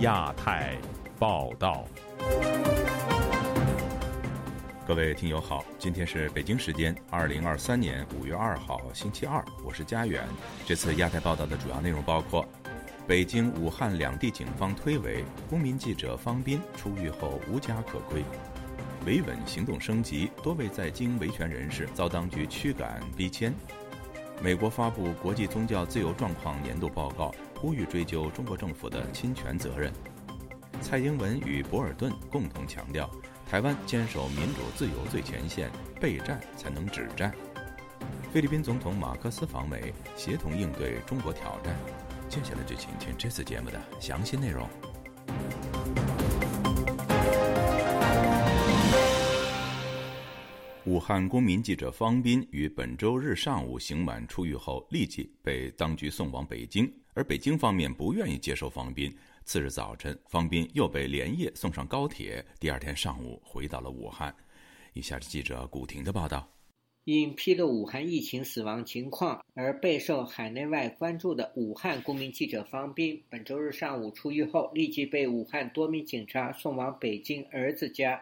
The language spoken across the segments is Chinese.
亚太报道。各位听友好，今天是北京时间二零二三年五月二号星期二，我是佳远。这次亚太报道的主要内容包括：北京、武汉两地警方推诿公民记者方斌出狱后无家可归；维稳行动升级，多位在京维权人士遭当局驱赶逼迁；美国发布国际宗教自由状况年度报告，呼吁追究中国政府的侵权责任；蔡英文与博尔顿共同强调。台湾坚守民主自由最前线，备战才能止战。菲律宾总统马克思访美，协同应对中国挑战。接下来就请听这次节目的详细内容。武汉公民记者方斌于本周日上午刑满出狱后，立即被当局送往北京，而北京方面不愿意接受方斌。次日早晨，方斌又被连夜送上高铁，第二天上午回到了武汉。以下是记者古婷的报道：因披露武汉疫情死亡情况而备受海内外关注的武汉公民记者方斌，本周日上午出狱后，立即被武汉多名警察送往北京儿子家。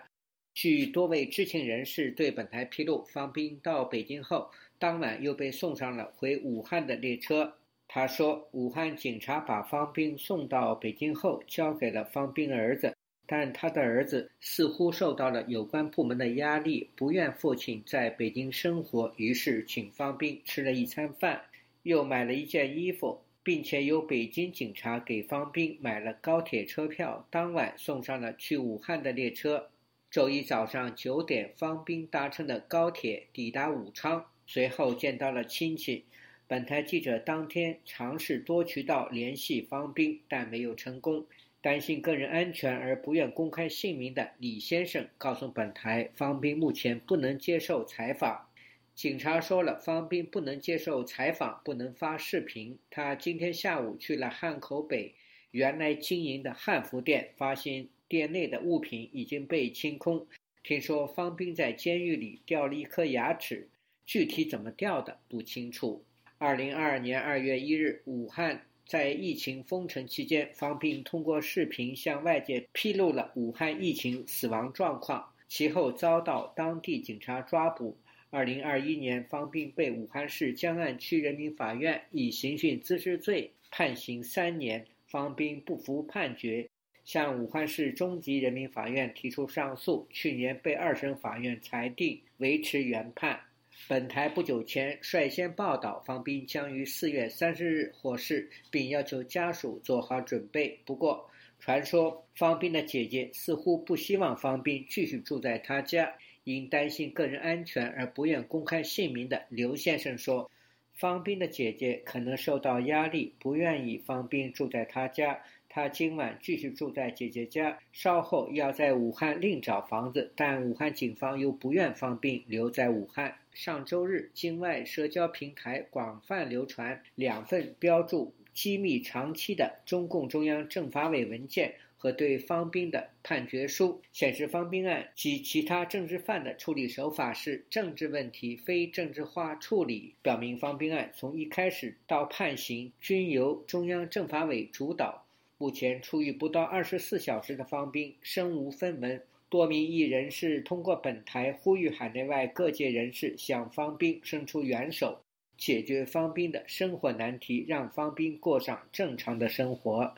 据多位知情人士对本台披露，方斌到北京后，当晚又被送上了回武汉的列车。他说：“武汉警察把方斌送到北京后，交给了方斌儿子，但他的儿子似乎受到了有关部门的压力，不愿父亲在北京生活，于是请方斌吃了一餐饭，又买了一件衣服，并且由北京警察给方斌买了高铁车票，当晚送上了去武汉的列车。周一早上九点，方斌搭乘的高铁抵达武昌，随后见到了亲戚。”本台记者当天尝试多渠道联系方斌，但没有成功。担心个人安全而不愿公开姓名的李先生告诉本台，方斌目前不能接受采访。警察说了，方斌不能接受采访，不能发视频。他今天下午去了汉口北原来经营的汉服店，发现店内的物品已经被清空。听说方斌在监狱里掉了一颗牙齿，具体怎么掉的不清楚。二零二二年二月一日，武汉在疫情封城期间，方斌通过视频向外界披露了武汉疫情死亡状况，其后遭到当地警察抓捕。二零二一年，方斌被武汉市江岸区人民法院以刑讯滋事罪判刑三年。方斌不服判决，向武汉市中级人民法院提出上诉，去年被二审法院裁定维持原判。本台不久前率先报道，方斌将于四月三十日获释，并要求家属做好准备。不过，传说方斌的姐姐似乎不希望方斌继续住在他家，因担心个人安全而不愿公开姓名的刘先生说，方斌的姐姐可能受到压力，不愿意方斌住在他家。他今晚继续住在姐姐家，稍后要在武汉另找房子，但武汉警方又不愿方斌留在武汉。上周日，境外社交平台广泛流传两份标注机密长期的中共中央政法委文件和对方兵的判决书，显示方兵案及其他政治犯的处理手法是政治问题非政治化处理，表明方兵案从一开始到判刑均由中央政法委主导。目前出狱不到二十四小时的方兵身无分文。多名艺人士通过本台呼吁海内外各界人士向方斌伸出援手，解决方斌的生活难题，让方斌过上正常的生活。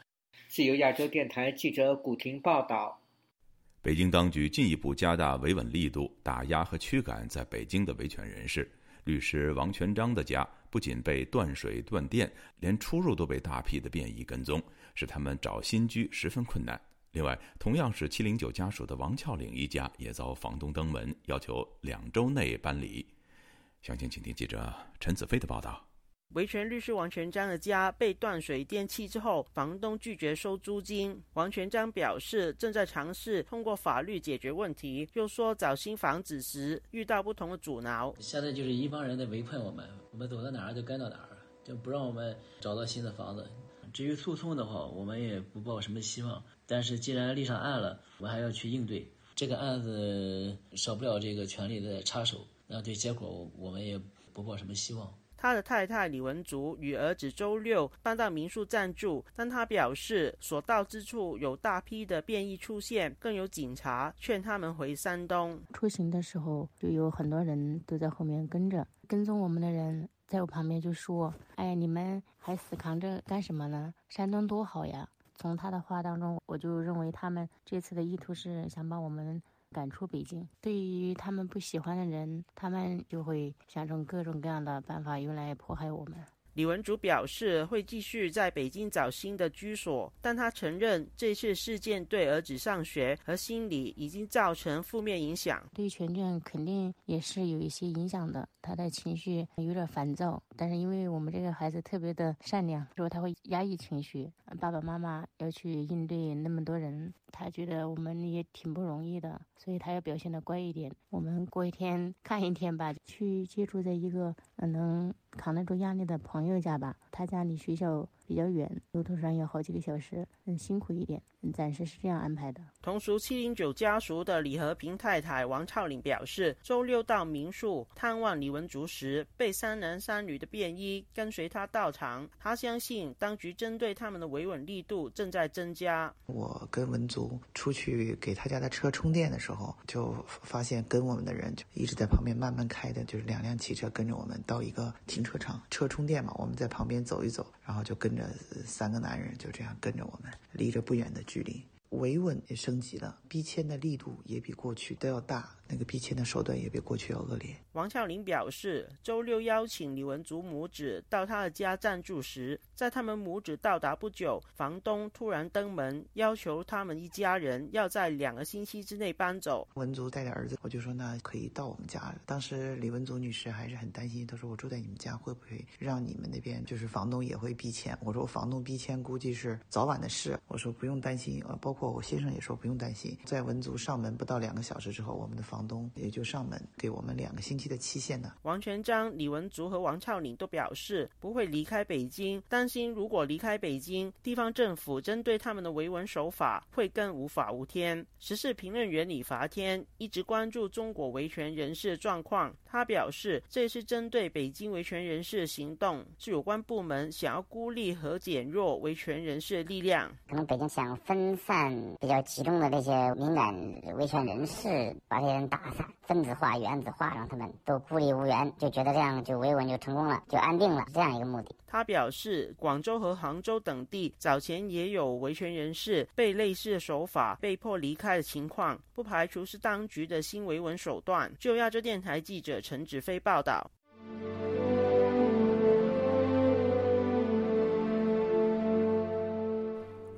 自由亚洲电台记者古婷报道。北京当局进一步加大维稳力度，打压和驱赶在北京的维权人士。律师王全章的家不仅被断水断电，连出入都被大批的便衣跟踪，使他们找新居十分困难。另外，同样是七零九家属的王俏岭一家也遭房东登门，要求两周内搬离。详情，请听记者陈子飞的报道。维权律师王全章的家被断水电气之后，房东拒绝收租金。王全章表示，正在尝试通过法律解决问题，又说找新房子时遇到不同的阻挠。现在就是一帮人在围困我们，我们走到哪儿就跟到哪儿，就不让我们找到新的房子。至于诉讼的话，我们也不抱什么希望。但是既然立上案了，我还要去应对这个案子，少不了这个权力的插手。那对结果，我们也不抱什么希望。他的太太李文竹与儿子周六搬到民宿暂住，但他表示所到之处有大批的变异出现，更有警察劝他们回山东。出行的时候就有很多人都在后面跟着，跟踪我们的人在我旁边就说：“哎，你们还死扛着干什么呢？山东多好呀！”从他的话当中，我就认为他们这次的意图是想把我们。赶出北京，对于他们不喜欢的人，他们就会想出各种各样的办法用来迫害我们。李文竹表示会继续在北京找新的居所，但他承认这次事件对儿子上学和心理已经造成负面影响。对全镇肯定也是有一些影响的，他的情绪有点烦躁。但是因为我们这个孩子特别的善良，说他会压抑情绪。爸爸妈妈要去应对那么多人，他觉得我们也挺不容易的，所以他要表现的乖一点。我们过一天看一天吧，去接触在一个能。扛得住压力的朋友家吧，他家离学校。比较远，路途上要好几个小时，很辛苦一点。暂时是这样安排的。同属七零九家属的李和平太太王超玲表示，周六到民宿探望李文竹时，被三男三女的便衣跟随他到场。他相信当局针对他们的维稳力度正在增加。我跟文竹出去给他家的车充电的时候，就发现跟我们的人就一直在旁边慢慢开的，就是两辆汽车跟着我们到一个停车场车充电嘛，我们在旁边走一走，然后就跟着。三个男人就这样跟着我们，离着不远的距离，维稳也升级了，逼迁的力度也比过去都要大。那个逼迁的手段也比过去要恶劣。王孝林表示，周六邀请李文竹母子到他的家暂住时，在他们母子到达不久，房东突然登门，要求他们一家人要在两个星期之内搬走。文竹带着儿子，我就说那可以到我们家。当时李文竹女士还是很担心，她说我住在你们家会不会让你们那边就是房东也会逼迁？我说房东逼迁估计是早晚的事。我说不用担心，呃，包括我先生也说不用担心。在文竹上门不到两个小时之后，我们的房房东也就上门给我们两个星期的期限呢。王全章、李文竹和王俏岭都表示不会离开北京，担心如果离开北京，地方政府针对他们的维稳手法会更无法无天。时事评论员李伐天一直关注中国维权人士状况，他表示这是针对北京维权人士的行动是有关部门想要孤立和减弱维权人士的力量。可能北京想分散比较集中的那些敏感维权人士，把这些人。打散、分子化、原子化，让他们都孤立无援，就觉得这样就维稳就成功了，就安定了，这样一个目的。他表示，广州和杭州等地早前也有维权人士被类似的手法被迫离开的情况，不排除是当局的新维稳手段。就亚洲电台记者陈子飞报道。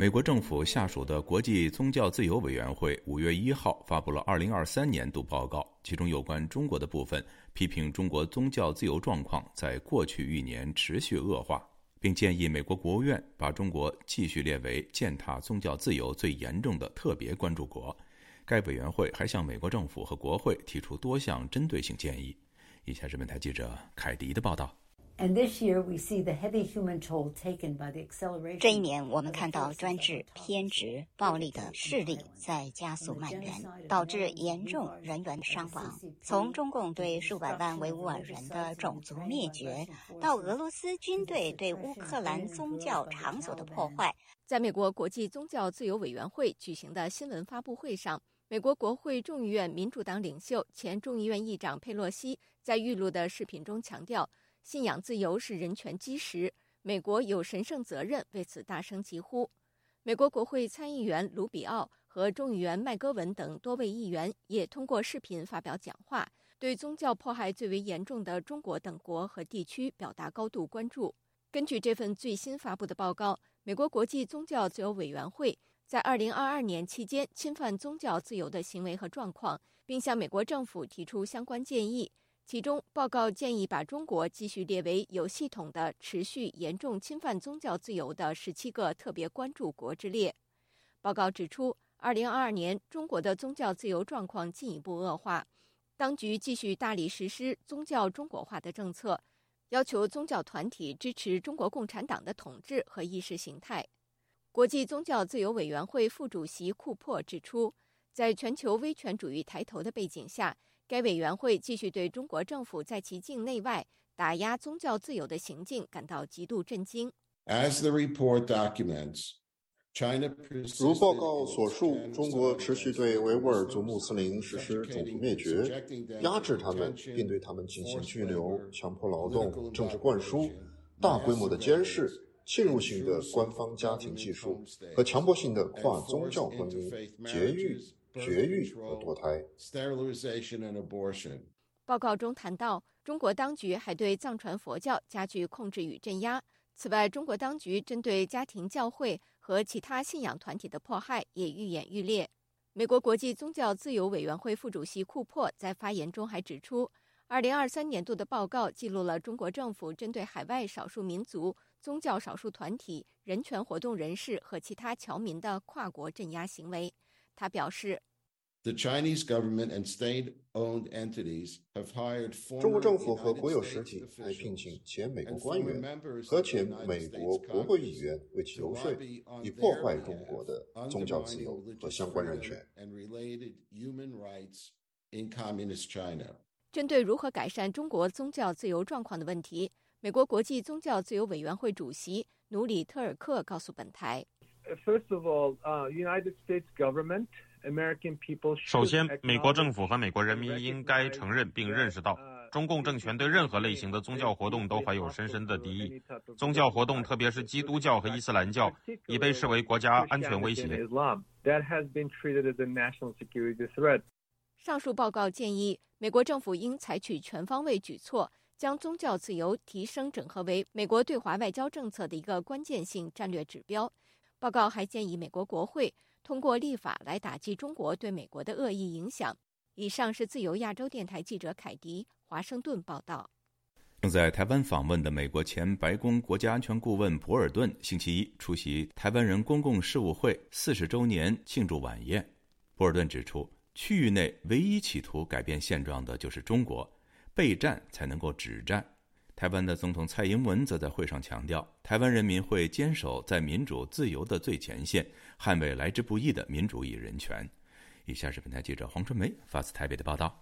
美国政府下属的国际宗教自由委员会五月一号发布了二零二三年度报告，其中有关中国的部分批评中国宗教自由状况在过去一年持续恶化，并建议美国国务院把中国继续列为践踏宗教自由最严重的特别关注国。该委员会还向美国政府和国会提出多项针对性建议。以下是本台记者凯迪的报道。这一年，我们看到专制、偏执、暴力的势力在加速蔓延，导致严重人员伤亡。从中共对数百万维吾尔人的种族灭绝，到俄罗斯军队对乌克兰宗教场所的破坏，在美国国际宗教自由委员会举行的新闻发布会上，美国国会众议院民主党领袖、前众议院议长佩洛西在预录的视频中强调。信仰自由是人权基石，美国有神圣责任为此大声疾呼。美国国会参议员卢比奥和众议员麦戈文等多位议员也通过视频发表讲话，对宗教迫害最为严重的中国等国和地区表达高度关注。根据这份最新发布的报告，美国国际宗教自由委员会在2022年期间侵犯宗教自由的行为和状况，并向美国政府提出相关建议。其中，报告建议把中国继续列为有系统的、持续严重侵犯宗教自由的十七个特别关注国之列。报告指出，二零二二年中国的宗教自由状况进一步恶化，当局继续大力实施宗教中国化的政策，要求宗教团体支持中国共产党的统治和意识形态。国际宗教自由委员会副主席库珀指出，在全球威权主义抬头的背景下。该委员会继续对中国政府在其境内外打压宗教自由的行径感到极度震惊。As the report documents, 如报告所述，中国持续对维吾尔族穆斯林实施种族灭绝，压制他们，并对他们进行拘留、强迫劳动、政治灌输、大规模的监视、侵入性的官方家庭技术和强迫性的跨宗教婚姻、节育、绝育和堕胎。报告中谈到，中国当局还对藏传佛教加剧控制与镇压。此外，中国当局针对家庭教会和其他信仰团体的迫害也愈演愈烈。美国国际宗教自由委员会副主席库珀在发言中还指出二零二三年度的报告记录了中国政府针对海外少数民族、宗教少数团体、人权活动人士和其他侨民的跨国镇压行为。他表示。中国政府和国有实体还聘请前美国官员和前美国国会议员为其游说，以破坏中国的宗教自由和相关人权。针对如何改善中国宗教自由状况的问题，美国国际宗教自由委员会主席努里特尔克告诉本台：“First of all, United States government.” 首先，美国政府和美国人民应该承认并认识到，中共政权对任何类型的宗教活动都怀有深深的敌意。宗教活动，特别是基督教和伊斯兰教，已被视为国家安全威胁。上述报告建议，美国政府应采取全方位举措，将宗教自由提升整合为美国对华外交政策的一个关键性战略指标。报告还建议美国国会。通过立法来打击中国对美国的恶意影响。以上是自由亚洲电台记者凯迪华盛顿报道。正在台湾访问的美国前白宫国家安全顾问博尔顿星期一出席台湾人公共事务会四十周年庆祝晚宴。博尔顿指出，区域内唯一企图改变现状的就是中国，备战才能够止战。台湾的总统蔡英文则在会上强调，台湾人民会坚守在民主自由的最前线，捍卫来之不易的民主与人权。以下是本台记者黄春梅发自台北的报道。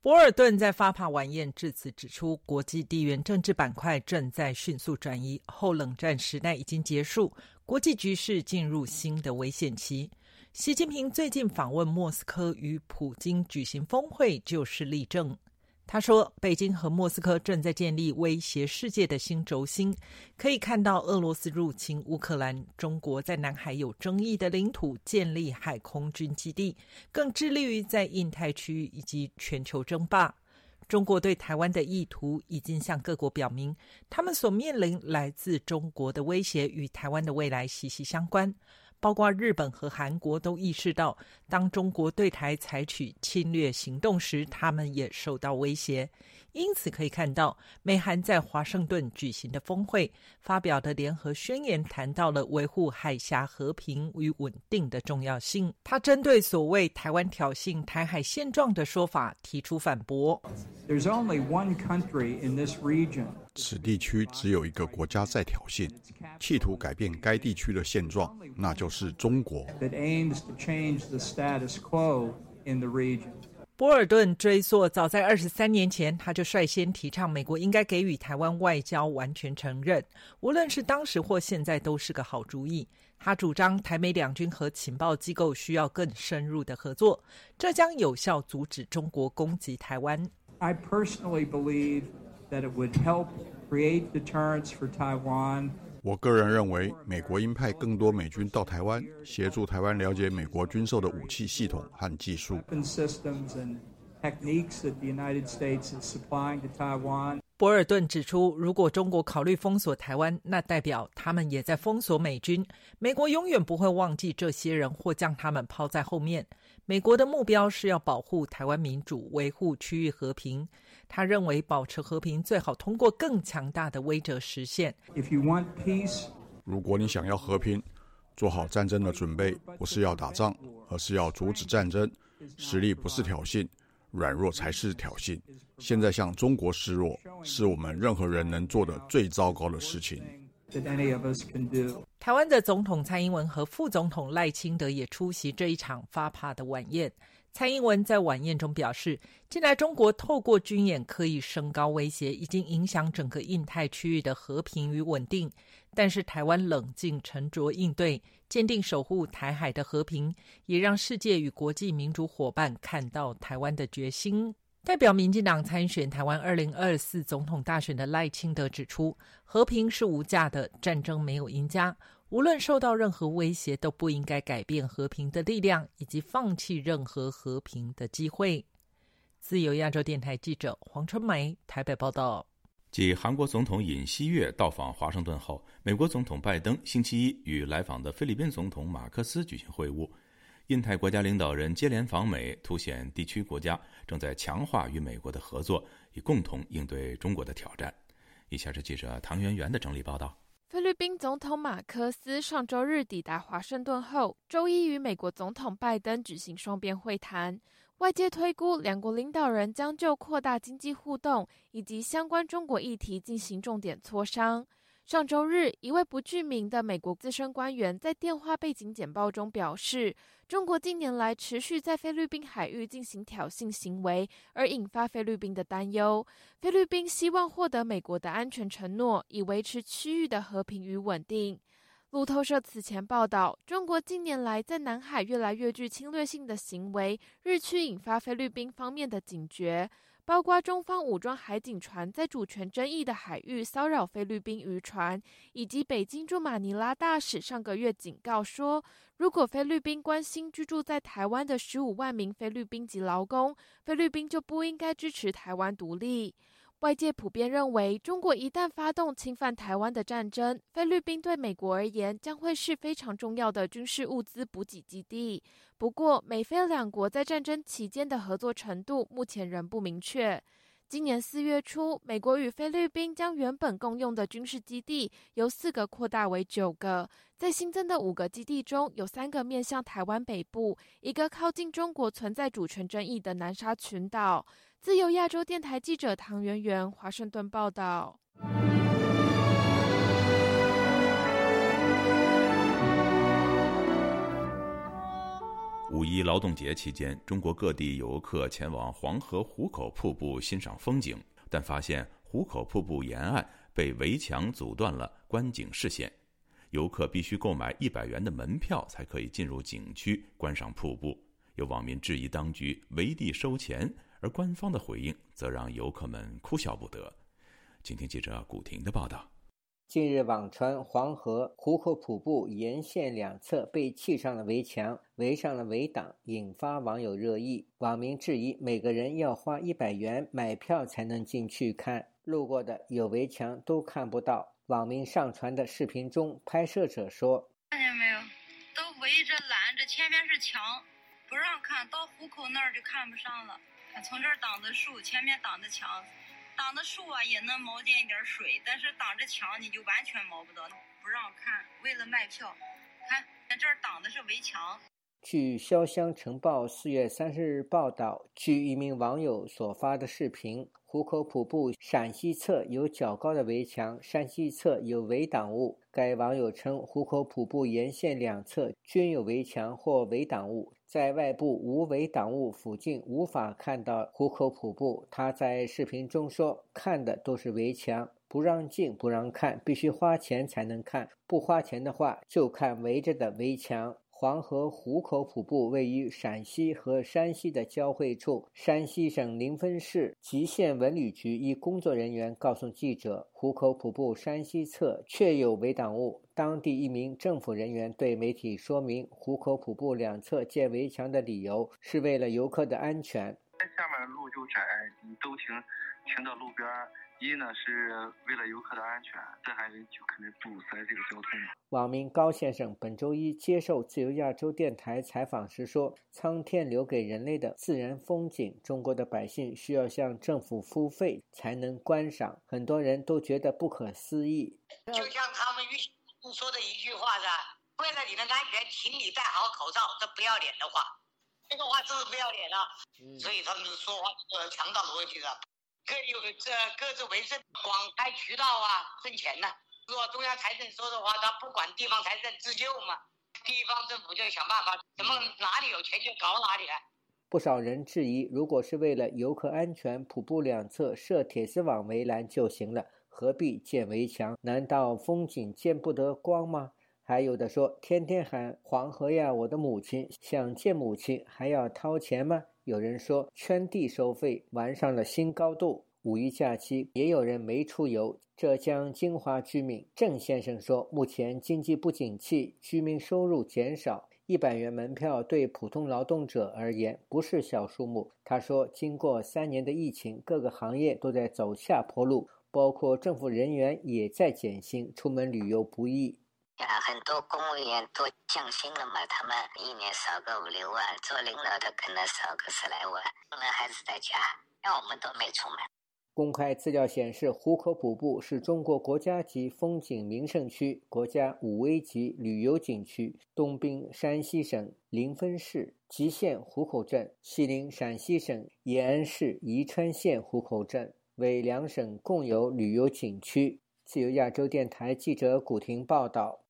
博尔顿在发帕晚宴致辞指出，国际地缘政治板块正在迅速转移，后冷战时代已经结束，国际局势进入新的危险期。习近平最近访问莫斯科与普京举行峰会，就是例证。他说：“北京和莫斯科正在建立威胁世界的新轴心，可以看到俄罗斯入侵乌克兰，中国在南海有争议的领土建立海空军基地，更致力于在印太区域以及全球争霸。中国对台湾的意图已经向各国表明，他们所面临来自中国的威胁与台湾的未来息息相关。”包括日本和韩国都意识到，当中国对台采取侵略行动时，他们也受到威胁。因此，可以看到，美韩在华盛顿举行的峰会发表的联合宣言，谈到了维护海峡和平与稳定的重要性。他针对所谓台湾挑衅台海现状的说法提出反驳。There's only one country in this region. 此地区只有一个国家在挑衅，企图改变该地区的现状，那就是中国。That aims to change the status quo in the region. 博尔顿追溯，早在二十三年前，他就率先提倡美国应该给予台湾外交完全承认，无论是当时或现在都是个好主意。他主张台美两军和情报机构需要更深入的合作，这将有效阻止中国攻击台湾。I personally believe that it would help create deterrence for Taiwan. 我个人认为，美国应派更多美军到台湾，协助台湾了解美国军售的武器系统和技术。博尔顿指出，如果中国考虑封锁台湾，那代表他们也在封锁美军。美国永远不会忘记这些人，或将他们抛在后面。美国的目标是要保护台湾民主，维护区域和平。他认为，保持和平最好通过更强大的威慑实现。如果你想要和平，做好战争的准备，不是要打仗，而是要阻止战争。实力不是挑衅，软弱才是挑衅。现在向中国示弱，是我们任何人能做的最糟糕的事情。台湾的总统蔡英文和副总统赖清德也出席这一场发帕的晚宴。蔡英文在晚宴中表示，近来中国透过军演刻意升高威胁，已经影响整个印太区域的和平与稳定。但是台湾冷静沉着应对，坚定守护台海的和平，也让世界与国际民主伙伴看到台湾的决心。代表民进党参选台湾二零二四总统大选的赖清德指出，和平是无价的，战争没有赢家。无论受到任何威胁，都不应该改变和平的力量，以及放弃任何和平的机会。自由亚洲电台记者黄春梅台北报道。继韩国总统尹锡悦到访华盛顿后，美国总统拜登星期一与来访的菲律宾总统马克思举行会晤。印太国家领导人接连访美，凸显地区国家正在强化与美国的合作，以共同应对中国的挑战。以下是记者唐媛媛的整理报道。菲律宾总统马克思上周日抵达华盛顿后，周一与美国总统拜登举行双边会谈。外界推估，两国领导人将就扩大经济互动以及相关中国议题进行重点磋商。上周日，一位不具名的美国资深官员在电话背景简报中表示，中国近年来持续在菲律宾海域进行挑衅行为，而引发菲律宾的担忧。菲律宾希望获得美国的安全承诺，以维持区域的和平与稳定。路透社此前报道，中国近年来在南海越来越具侵略性的行为，日趋引发菲律宾方面的警觉。包括中方武装海警船在主权争议的海域骚扰菲律宾渔船，以及北京驻马尼拉大使上个月警告说，如果菲律宾关心居住在台湾的十五万名菲律宾籍劳工，菲律宾就不应该支持台湾独立。外界普遍认为，中国一旦发动侵犯台湾的战争，菲律宾对美国而言将会是非常重要的军事物资补给基地。不过，美菲两国在战争期间的合作程度目前仍不明确。今年四月初，美国与菲律宾将原本共用的军事基地由四个扩大为九个，在新增的五个基地中有三个面向台湾北部，一个靠近中国存在主权争议的南沙群岛。自由亚洲电台记者唐媛媛华盛顿报道。五一劳动节期间，中国各地游客前往黄河壶口瀑布欣赏风景，但发现壶口瀑布沿岸被围墙阻断了观景视线，游客必须购买一百元的门票才可以进入景区观赏瀑布。有网民质疑当局围地收钱。而官方的回应则让游客们哭笑不得。请听记者古婷的报道：近日网传黄河壶口瀑布沿线两侧被砌上了围墙，围上了围挡，引发网友热议。网民质疑每个人要花一百元买票才能进去看，路过的有围墙都看不到。网民上传的视频中，拍摄者说：“看见没有？都围着拦着，前面是墙，不让看到壶口那儿就看不上了。”从这儿挡着树，前面挡着墙，挡的树啊也能冒见一点水，但是挡着墙你就完全冒不到，不让看。为了卖票，看这儿挡的是围墙。据潇湘晨报四月三十日报道，据一名网友所发的视频，壶口瀑布陕西侧有较高的围墙，山西侧有围挡物。该网友称，壶口瀑布沿线两侧均有围墙或围挡物。在外部无围挡物附近无法看到壶口瀑布。他在视频中说：“看的都是围墙，不让进，不让看，必须花钱才能看。不花钱的话，就看围着的围墙。”黄河壶口瀑布位于陕西和山西的交汇处。山西省临汾市吉县文旅局一工作人员告诉记者，壶口瀑布山西侧确有围挡物。当地一名政府人员对媒体说明，壶口瀑布两侧建围墙的理由是为了游客的安全。下面路就窄，你都停停到路边。一呢是为了游客的安全，再还有就肯定堵塞这个交通嘛。网民高先生本周一接受自由亚洲电台采访时说：“苍天留给人类的自然风景，中国的百姓需要向政府付费才能观赏，很多人都觉得不可思议。”就像他们预说的一句话是：“为了你的安全，请你戴好口罩。”这不要脸的话，这个话是不是不要脸啊？所以他们说话是强盗逻辑的。各有这各自为政，广开渠道啊，挣钱呢。如果中央财政说的话，他不管地方财政自救嘛，地方政府就想办法，怎么哪里有钱就搞哪里。不少人质疑，如果是为了游客安全，瀑布两侧设铁丝网围栏就行了，何必建围墙？难道风景见不得光吗？还有的说，天天喊黄河呀，我的母亲，想见母亲还要掏钱吗？有人说圈地收费玩上了新高度。五一假期也有人没出游。浙江金华居民郑先生说，目前经济不景气，居民收入减少，一百元门票对普通劳动者而言不是小数目。他说，经过三年的疫情，各个行业都在走下坡路，包括政府人员也在减薪，出门旅游不易。啊，很多公务员都降薪了嘛，他们一年少个五六万，做领导的可能少个十来万，可能还是在家，那我们都没出门。公开资料显示，壶口瀑布是中国国家级风景名胜区、国家五 A 级旅游景区，东滨山西省临汾市吉县壶口镇，西邻陕西省延安市宜川县壶口镇，为两省共有旅游景区。自由亚洲电台记者古婷报道。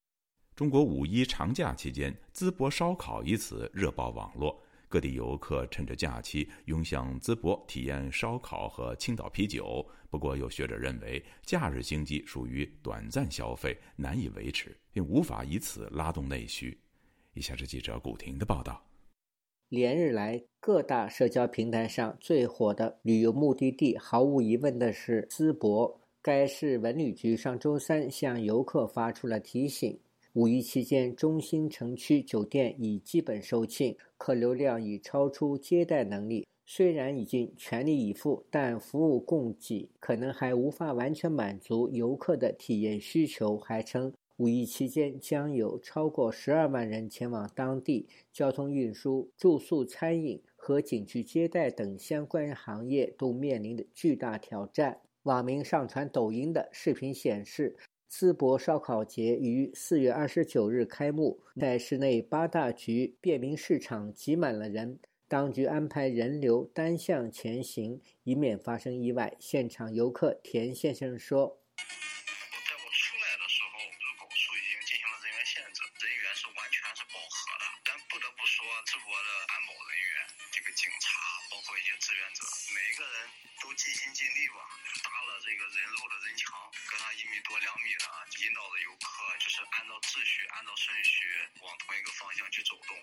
中国五一长假期间，“淄博烧烤”一词热爆网络。各地游客趁着假期涌向淄博体验烧烤和青岛啤酒。不过，有学者认为，假日经济属于短暂消费，难以维持，并无法以此拉动内需。以下是记者古婷的报道：连日来，各大社交平台上最火的旅游目的地，毫无疑问的是淄博。该市文旅局上周三向游客发出了提醒。五一期间，中心城区酒店已基本售罄，客流量已超出接待能力。虽然已经全力以赴，但服务供给可能还无法完全满足游客的体验需求。还称，五一期间将有超过十二万人前往当地，交通运输、住宿、餐饮和景区接待等相关行业都面临的巨大挑战。网民上传抖音的视频显示。淄博烧烤节于四月二十九日开幕，在市内八大局便民市场挤满了人，当局安排人流单向前行，以免发生意外。现场游客田先生说。引导的游客就是按照秩序按照顺序往同一个方向去走动。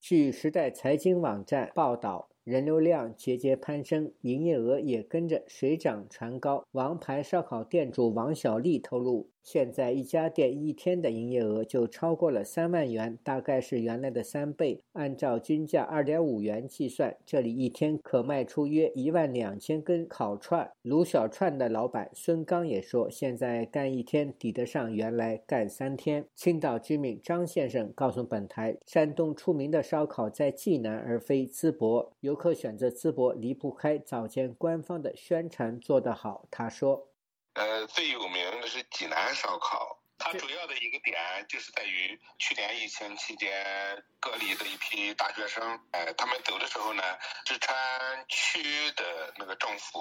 据时代财经网站报道人流量节节攀升，营业额也跟着水涨船高。王牌烧烤店主王小丽透露，现在一家店一天的营业额就超过了三万元，大概是原来的三倍。按照均价二点五元计算，这里一天可卖出约一万两千根烤串。卤小串的老板孙刚也说，现在干一天抵得上原来干三天。青岛居民张先生告诉本台，山东出名的烧烤在济南而非淄博。有游客选择淄博离不开早前官方的宣传做得好。他说：“呃，最有名的是济南烧烤，它主要的一个点就是在于去年疫情期间隔离的一批大学生，呃，他们走的时候呢，四川区的那个政府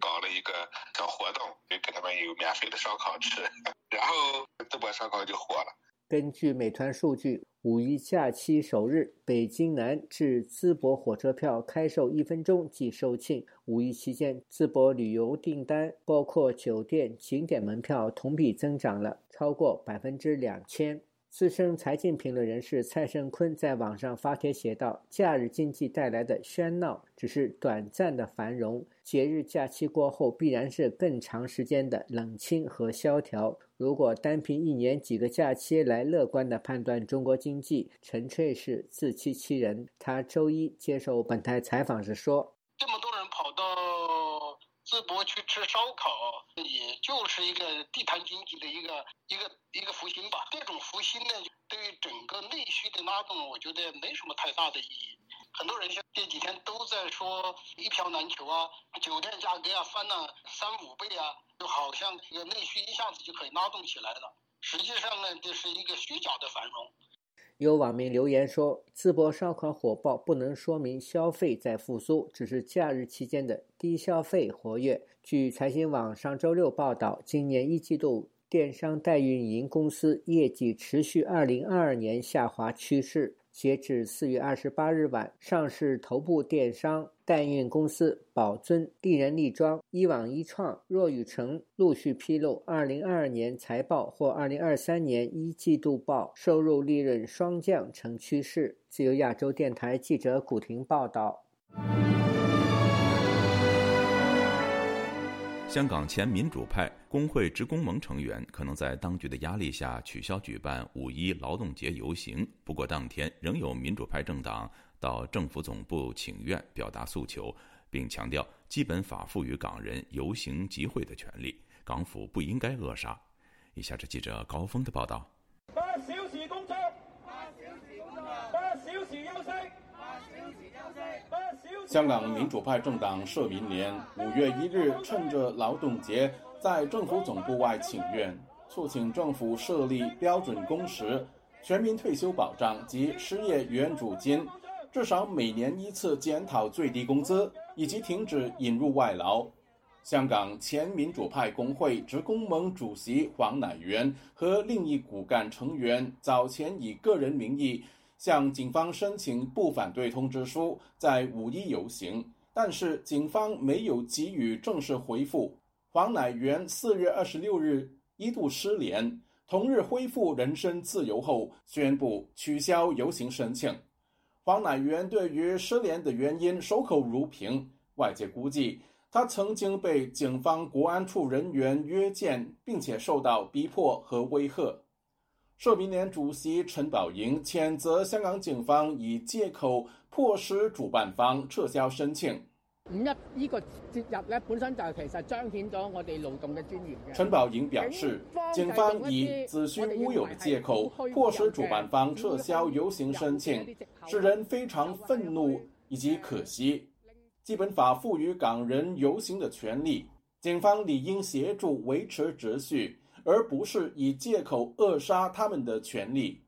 搞了一个小活动，就给他们有免费的烧烤吃，然后淄博烧烤就火了。”根据美团数据。五一假期首日，北京南至淄博火车票开售一分钟即售罄。五一期间，淄博旅游订单，包括酒店、景点门票，同比增长了超过百分之两千。资深财经评论人士蔡胜坤在网上发帖写道：“假日经济带来的喧闹只是短暂的繁荣，节日假期过后必然是更长时间的冷清和萧条。”如果单凭一年几个假期来乐观的判断中国经济，纯粹是自欺欺人。他周一接受本台采访时说：“这么多人跑到淄博去吃烧烤，也就是一个地摊经济的一个一个一个复兴吧。这种复兴呢，对于整个内需的拉动，我觉得没什么太大的意义。很多人像这几天都在说一票难求啊，酒店价格啊翻了三五倍啊。”就好像这个内需一下子就可以拉动起来了，实际上呢，这是一个虚假的繁荣。有网民留言说：“淄博烧烤火爆不能说明消费在复苏，只是假日期间的低消费活跃。”据财新网上周六报道，今年一季度电商代运营公司业绩持续二零二二年下滑趋势。截至四月二十八日晚，上市头部电商代运公司宝尊、丽人丽妆、一网一创、若雨城陆续披露二零二二年财报或二零二三年一季度报，收入利润双降成趋势。自由亚洲电台记者古婷报道。香港前民主派工会职工盟成员可能在当局的压力下取消举办五一劳动节游行，不过当天仍有民主派政党到政府总部请愿，表达诉求，并强调基本法赋予港人游行集会的权利，港府不应该扼杀。以下是记者高峰的报道。八小时工作，八小时工作，八小时休息，八小时休息。香港民主派政党社民联五月一日趁着劳动节，在政府总部外请愿，促请政府设立标准工时、全民退休保障及失业援助金，至少每年一次检讨最低工资，以及停止引入外劳。香港前民主派工会职工盟主席黄乃元和另一骨干成员早前以个人名义。向警方申请不反对通知书，在五一游行，但是警方没有给予正式回复。黄乃元四月二十六日一度失联，同日恢复人身自由后，宣布取消游行申请。黄乃元对于失联的原因守口如瓶，外界估计他曾经被警方国安处人员约见，并且受到逼迫和威吓。社民联主席陈宝莹谴责香港警方以借口迫使主办方撤销申請。五一呢個節日咧，本身就其實彰顯咗我哋勞動嘅尊严嘅。陳寶瑩表示，警方以子虛烏有的借口迫使主辦方撤銷遊行申請，使人非常憤怒以及可惜。基本法賦予港人遊行的權利，警方理應協助維持秩序。而不是以借口扼杀他们的权利。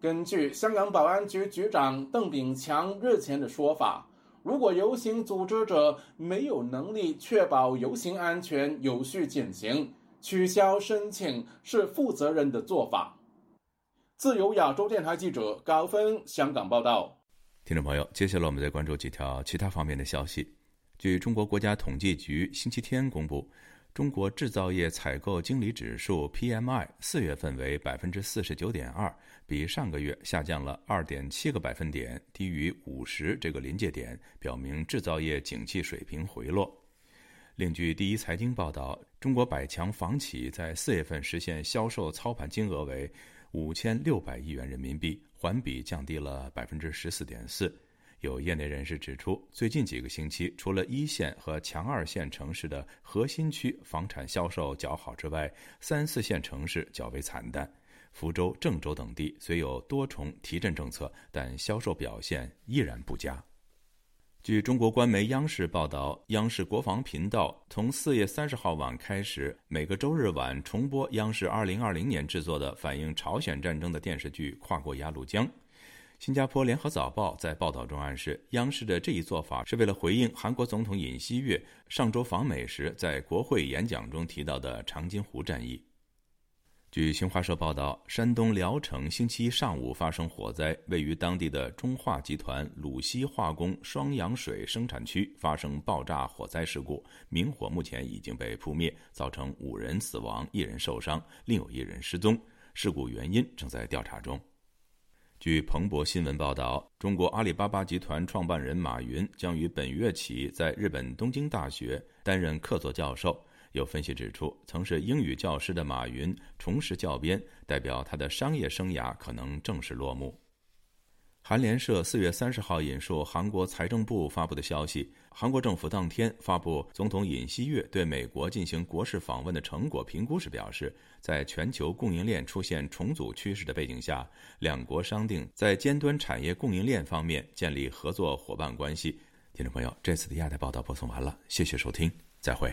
根据香港保安局局长邓炳强日前的说法，如果游行组织者没有能力确保游行安全有序进行，取消申请是负责任的做法。自由亚洲电台记者高峰香港报道。听众朋友，接下来我们再关注几条其他方面的消息。据中国国家统计局星期天公布。中国制造业采购经理指数 PMI 四月份为百分之四十九点二，比上个月下降了二点七个百分点，低于五十这个临界点，表明制造业景气水平回落。另据第一财经报道，中国百强房企在四月份实现销售操盘金额为五千六百亿元人民币，环比降低了百分之十四点四。有业内人士指出，最近几个星期，除了一线和强二线城市的核心区房产销售较好之外，三四线城市较为惨淡。福州、郑州等地虽有多重提振政策，但销售表现依然不佳。据中国官媒央视报道，央视国防频道从四月三十号晚开始，每个周日晚重播央视二零二零年制作的反映朝鲜战争的电视剧《跨过鸭绿江》。新加坡联合早报在报道中暗示，央视的这一做法是为了回应韩国总统尹锡悦上周访美时在国会演讲中提到的长津湖战役。据新华社报道，山东聊城星期一上午发生火灾，位于当地的中化集团鲁西化工双氧水生产区发生爆炸火灾事故，明火目前已经被扑灭，造成五人死亡、一人受伤，另有一人失踪，事故原因正在调查中。据彭博新闻报道，中国阿里巴巴集团创办人马云将于本月起在日本东京大学担任客座教授。有分析指出，曾是英语教师的马云重拾教鞭，代表他的商业生涯可能正式落幕。韩联社四月三十号引述韩国财政部发布的消息，韩国政府当天发布总统尹锡悦对美国进行国事访问的成果评估时表示，在全球供应链出现重组趋势的背景下，两国商定在尖端产业供应链方面建立合作伙伴关系。听众朋友，这次的亚太报道播送完了，谢谢收听，再會。